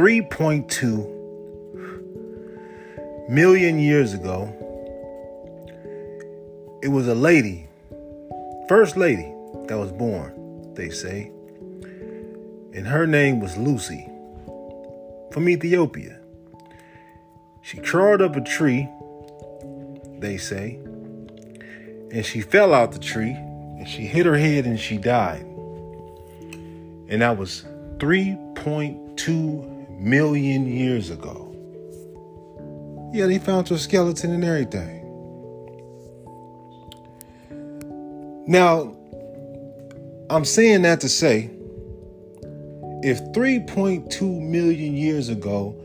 3.2 million years ago, it was a lady, first lady that was born, they say. And her name was Lucy from Ethiopia. She crawled up a tree, they say, and she fell out the tree and she hit her head and she died. And that was 3.2 million years ago. Yeah, they found her skeleton and everything. Now, I'm saying that to say if 3.2 million years ago,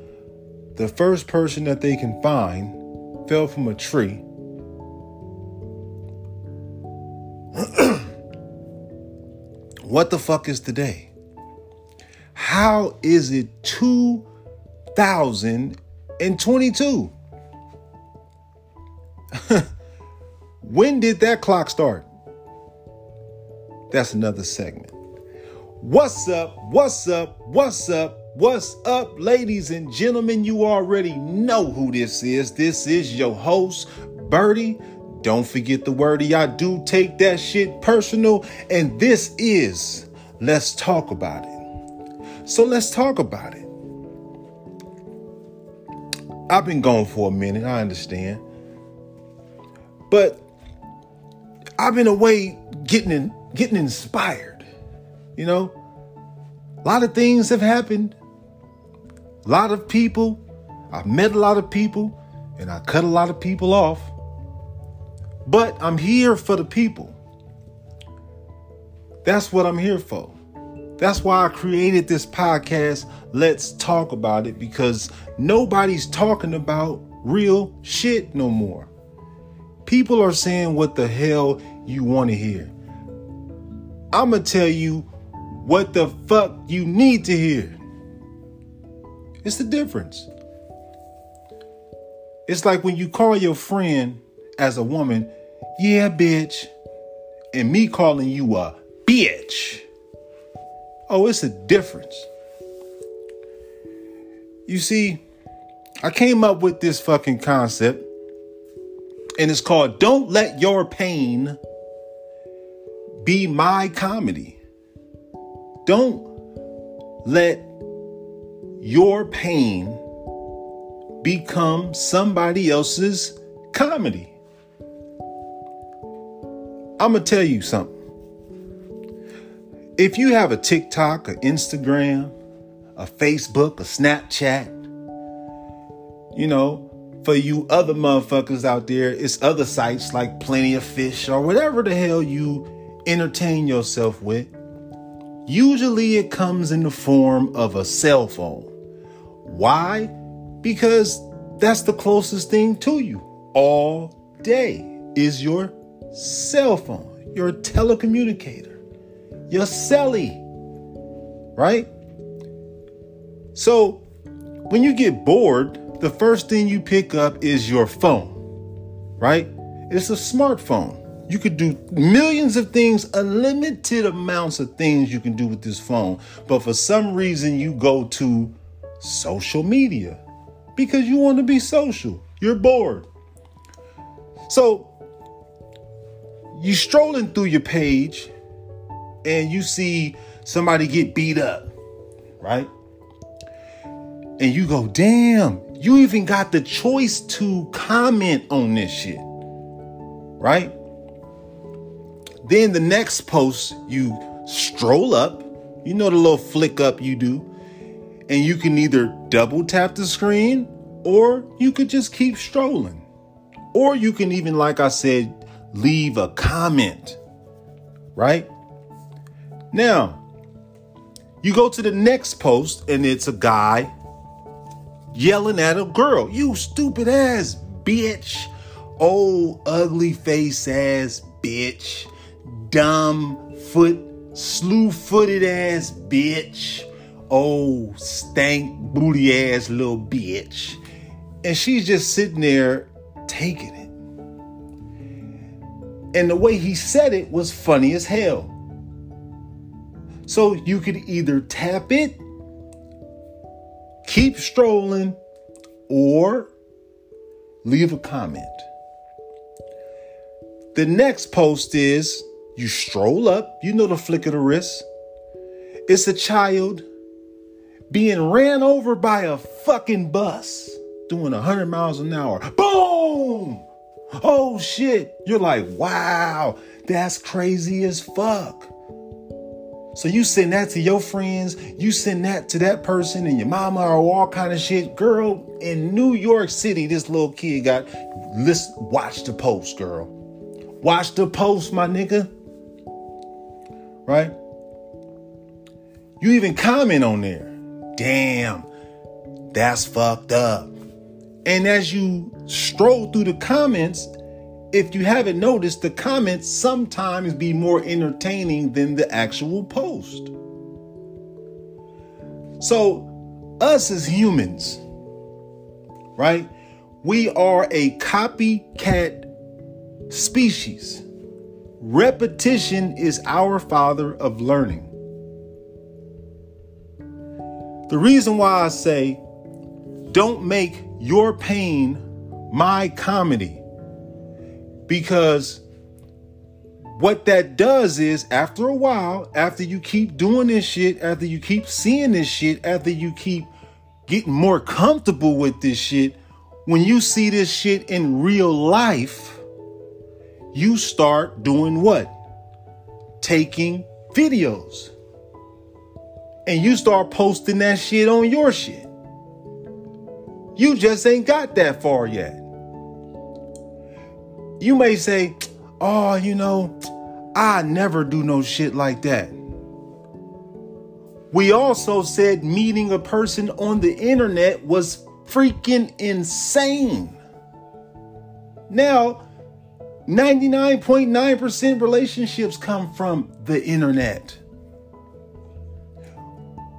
the first person that they can find fell from a tree, what the fuck is today? How is it 2022? when did that clock start? That's another segment. What's up? What's up? What's up? What's up, ladies and gentlemen? You already know who this is. This is your host, Berty. Don't forget the Werty. I do take that shit personal. And this is Let's Talk About It. So let's talk about it. I've been gone for a minute, I understand. But I've been away getting in, getting inspired. You know, a lot of things have happened. A lot of people. I've met a lot of people and I cut a lot of people off. But I'm here for the people. That's what I'm here for. That's why I created this podcast. Let's talk about it because nobody's talking about real shit no more. People are saying what the hell you want to hear. I'm going to tell you what the fuck you need to hear. It's the difference. It's like when you call your friend as a woman, yeah, bitch, and me calling you a bitch. Oh, it's a difference. You see, I came up with this fucking concept, and it's called Don't Let Your Pain Be My Comedy. Don't let your pain become somebody else's comedy. I'm going to tell you something. If you have a TikTok, an Instagram, a Facebook, a Snapchat, you know, for you other motherfuckers out there, it's other sites like Plenty of Fish or whatever the hell you entertain yourself with. Usually it comes in the form of a cell phone. Why? Because that's the closest thing to you all day is your cell phone, your telecommunicator, your celly, right? So when you get bored, the first thing you pick up is your phone, right? It's a smartphone. You could do millions of things, unlimited amounts of things you can do with this phone. But for some reason, you go to social media because you want to be social. You're bored. So you're strolling through your page and you see somebody get beat up, right? And you go, damn, you even got the choice to comment on this shit, right? Then the next post, you stroll up, you know the little flick up you do, and you can either double tap the screen or you could just keep strolling. Or you can even, like I said, leave a comment, right? Now, you go to the next post and it's a guy yelling at a girl. You stupid ass bitch. Oh, ugly face ass bitch dumb foot, slew footed ass bitch. Oh, stank booty ass little bitch. And she's just sitting there taking it. And the way he said it was funny as hell. So you could either tap it, keep strolling or leave a comment. The next post is you stroll up, you know the flick of the wrist. It's a child being ran over by a fucking bus doing 100 miles an hour. Boom! Oh shit. You're like, wow, that's crazy as fuck. So you send that to your friends, you send that to that person and your mama or all kind of shit. Girl, in New York City, this little kid got listen, watch the post, girl. Watch the post, my nigga. Right? You even comment on there. Damn, that's fucked up. And as you stroll through the comments, if you haven't noticed, the comments sometimes be more entertaining than the actual post. So, us as humans, right? We are a copycat species. Repetition is our father of learning. The reason why I say don't make your pain my comedy because what that does is after a while, after you keep doing this shit, after you keep seeing this shit, after you keep getting more comfortable with this shit, when you see this shit in real life, you start doing what? Taking videos. And you start posting that shit on your shit. You just ain't got that far yet. You may say, oh, you know, I never do no shit like that. We also said meeting a person on the internet was freaking insane. Now, 99.9% relationships come from the internet.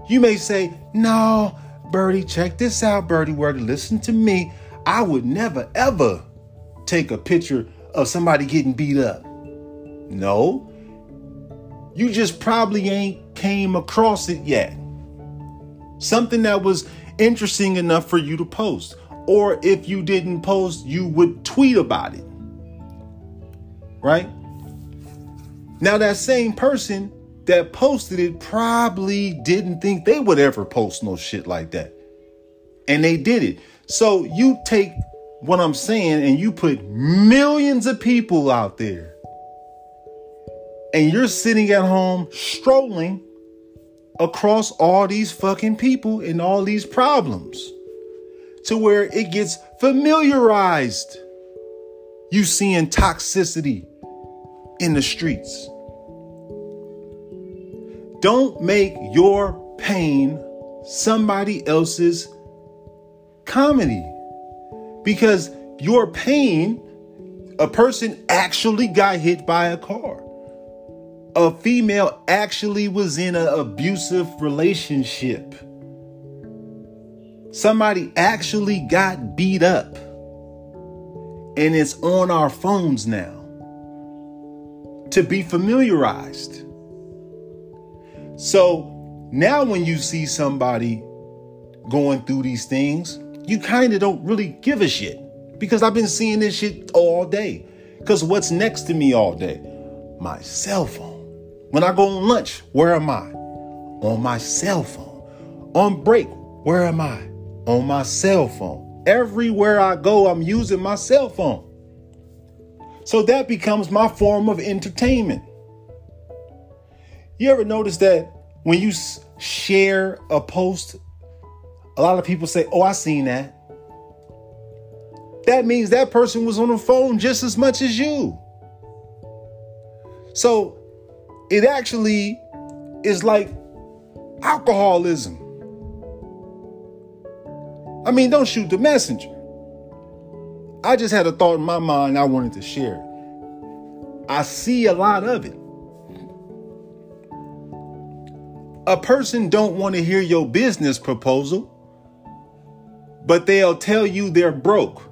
You may say, no, Berty, check this out, Berty Word. Listen to me. I would never, ever take a picture of somebody getting beat up. No. You just probably ain't came across it yet. Something that was interesting enough for you to post. Or if you didn't post, you would tweet about it. Right? Now, that same person that posted it probably didn't think they would ever post no shit like that. And they did it. So you take what I'm saying and you put millions of people out there. And you're sitting at home strolling across all these fucking people and all these problems to where it gets familiarized. You seeing toxicity in the streets. Don't make your pain somebody else's comedy because your pain, a person actually got hit by a car. A female actually was in an abusive relationship. Somebody actually got beat up. And it's on our phones now to be familiarized. So now, when you see somebody going through these things, you kind of don't really give a shit because I've been seeing this shit all day. Because what's next to me all day? My cell phone. When I go on lunch, where am I? On my cell phone. On break, where am I? On my cell phone. Everywhere I go, I'm using my cell phone. So that becomes my form of entertainment. You ever notice that when you share a post, a lot of people say, Oh, I seen that. That means that person was on the phone just as much as you. So it actually is like alcoholism. I mean, don't shoot the messenger. I just had a thought in my mind I wanted to share. I see a lot of it. A person don't want to hear your business proposal, but they'll tell you they're broke.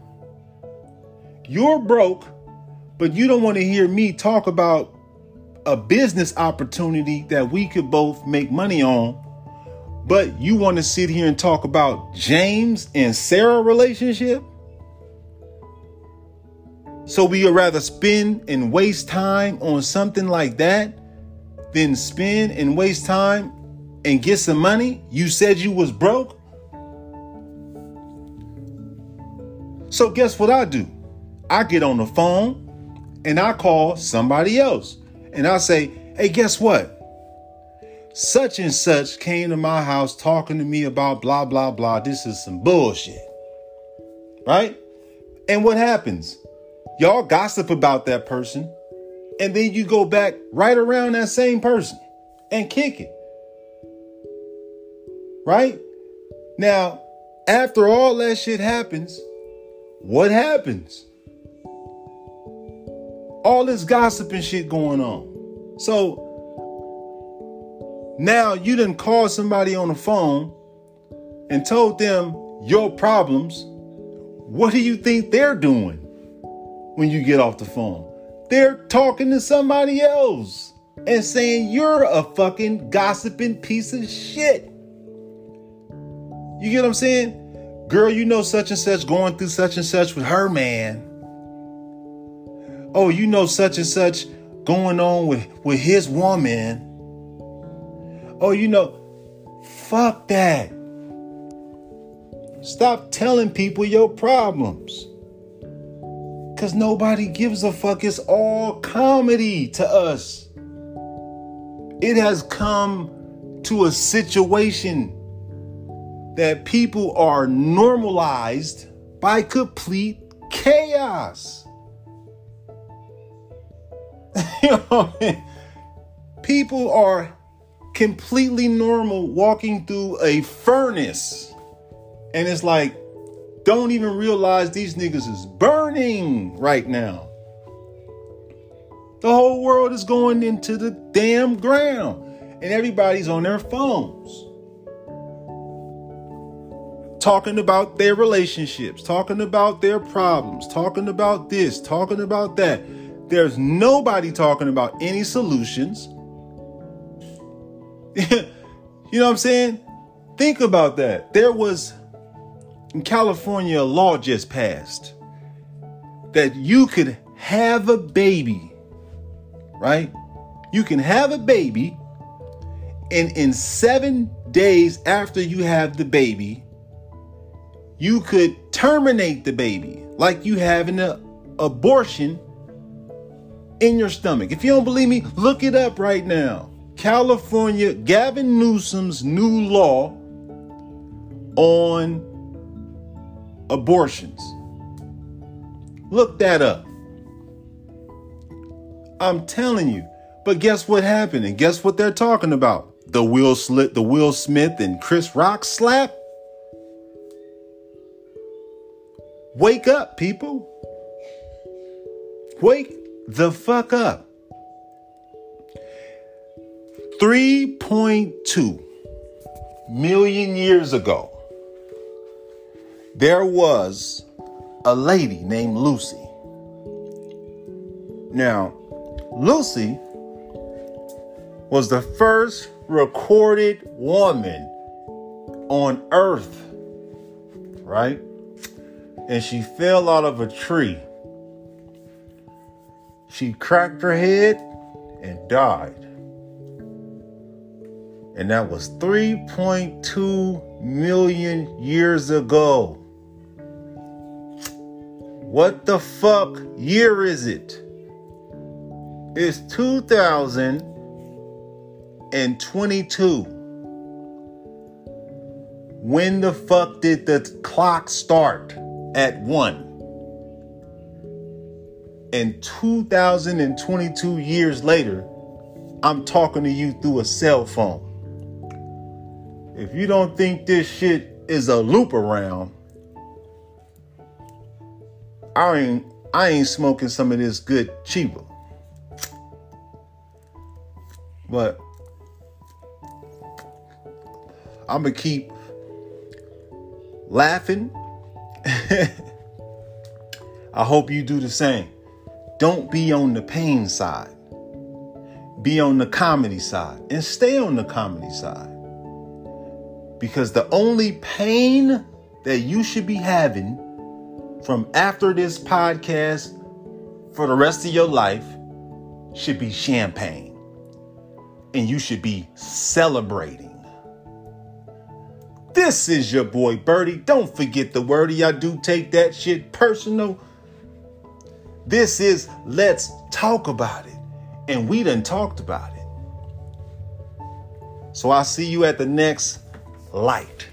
You're broke, but you don't want to hear me talk about a business opportunity that we could both make money on But you want to sit here and talk about James and Sarah relationship? So we would rather spend and waste time on something like that than spend and waste time and get some money? You said you was broke? So guess what I do? I get on the phone and I call somebody else. And I say, hey, guess what? Such and such came to my house talking to me about blah, blah, blah. This is some bullshit. Right? And what happens? Y'all gossip about that person. And then you go back right around that same person and kick it. Right? Now, after all that shit happens, what happens? All this gossiping shit going on. So now you didn't call somebody on the phone and told them your problems. What do you think they're doing when you get off the phone? They're talking to somebody else and saying you're a fucking gossiping piece of shit. You get what I'm saying? Girl, you know such and such going through such and such with her man. Oh, you know such and such going on with, with his woman. Oh, you know, fuck that. Stop telling people your problems. Because nobody gives a fuck. It's all comedy to us. It has come to a situation that people are normalized by complete chaos. you know I mean? People are completely normal walking through a furnace. And it's like, don't even realize these niggas is burning right now. The whole world is going into the damn ground. And everybody's on their phones talking about their relationships, talking about their problems, talking about this, talking about that. There's nobody talking about any solutions. you know what I'm saying? Think about that. There was in California a law just passed that you could have a baby, right? You can have a baby, and in seven days after you have the baby, you could terminate the baby like you have an abortion in your stomach. If you don't believe me, look it up right now. California, Gavin Newsom's new law on abortions. Look that up. I'm telling you. But guess what happened? And guess what they're talking about? The Will Slit, the Will Smith and Chris Rock slap? Wake up, people. Wake the fuck up. 3.2 million years ago, there was a lady named Lucy. Now, Lucy was the first recorded woman on earth, right? And she fell out of a tree. She cracked her head and died. And that was 3.2 million years ago. What the fuck year is it? It's 2022. When the fuck did the clock start? At 1. And 2022 years later, I'm talking to you through a cell phone. If you don't think this shit is a loop around, I ain't I ain't smoking some of this good cheeba. But I'm gonna keep laughing I hope you do the same. Don't be on the pain side. Be on the comedy side and stay on the comedy side. Because the only pain that you should be having from after this podcast for the rest of your life should be champagne. And you should be celebrating. This is your boy Berty. Don't forget the Werty. I do take that shit personal. This is Let's Talk About It. And we done talked about it. So I'll see you at the next light.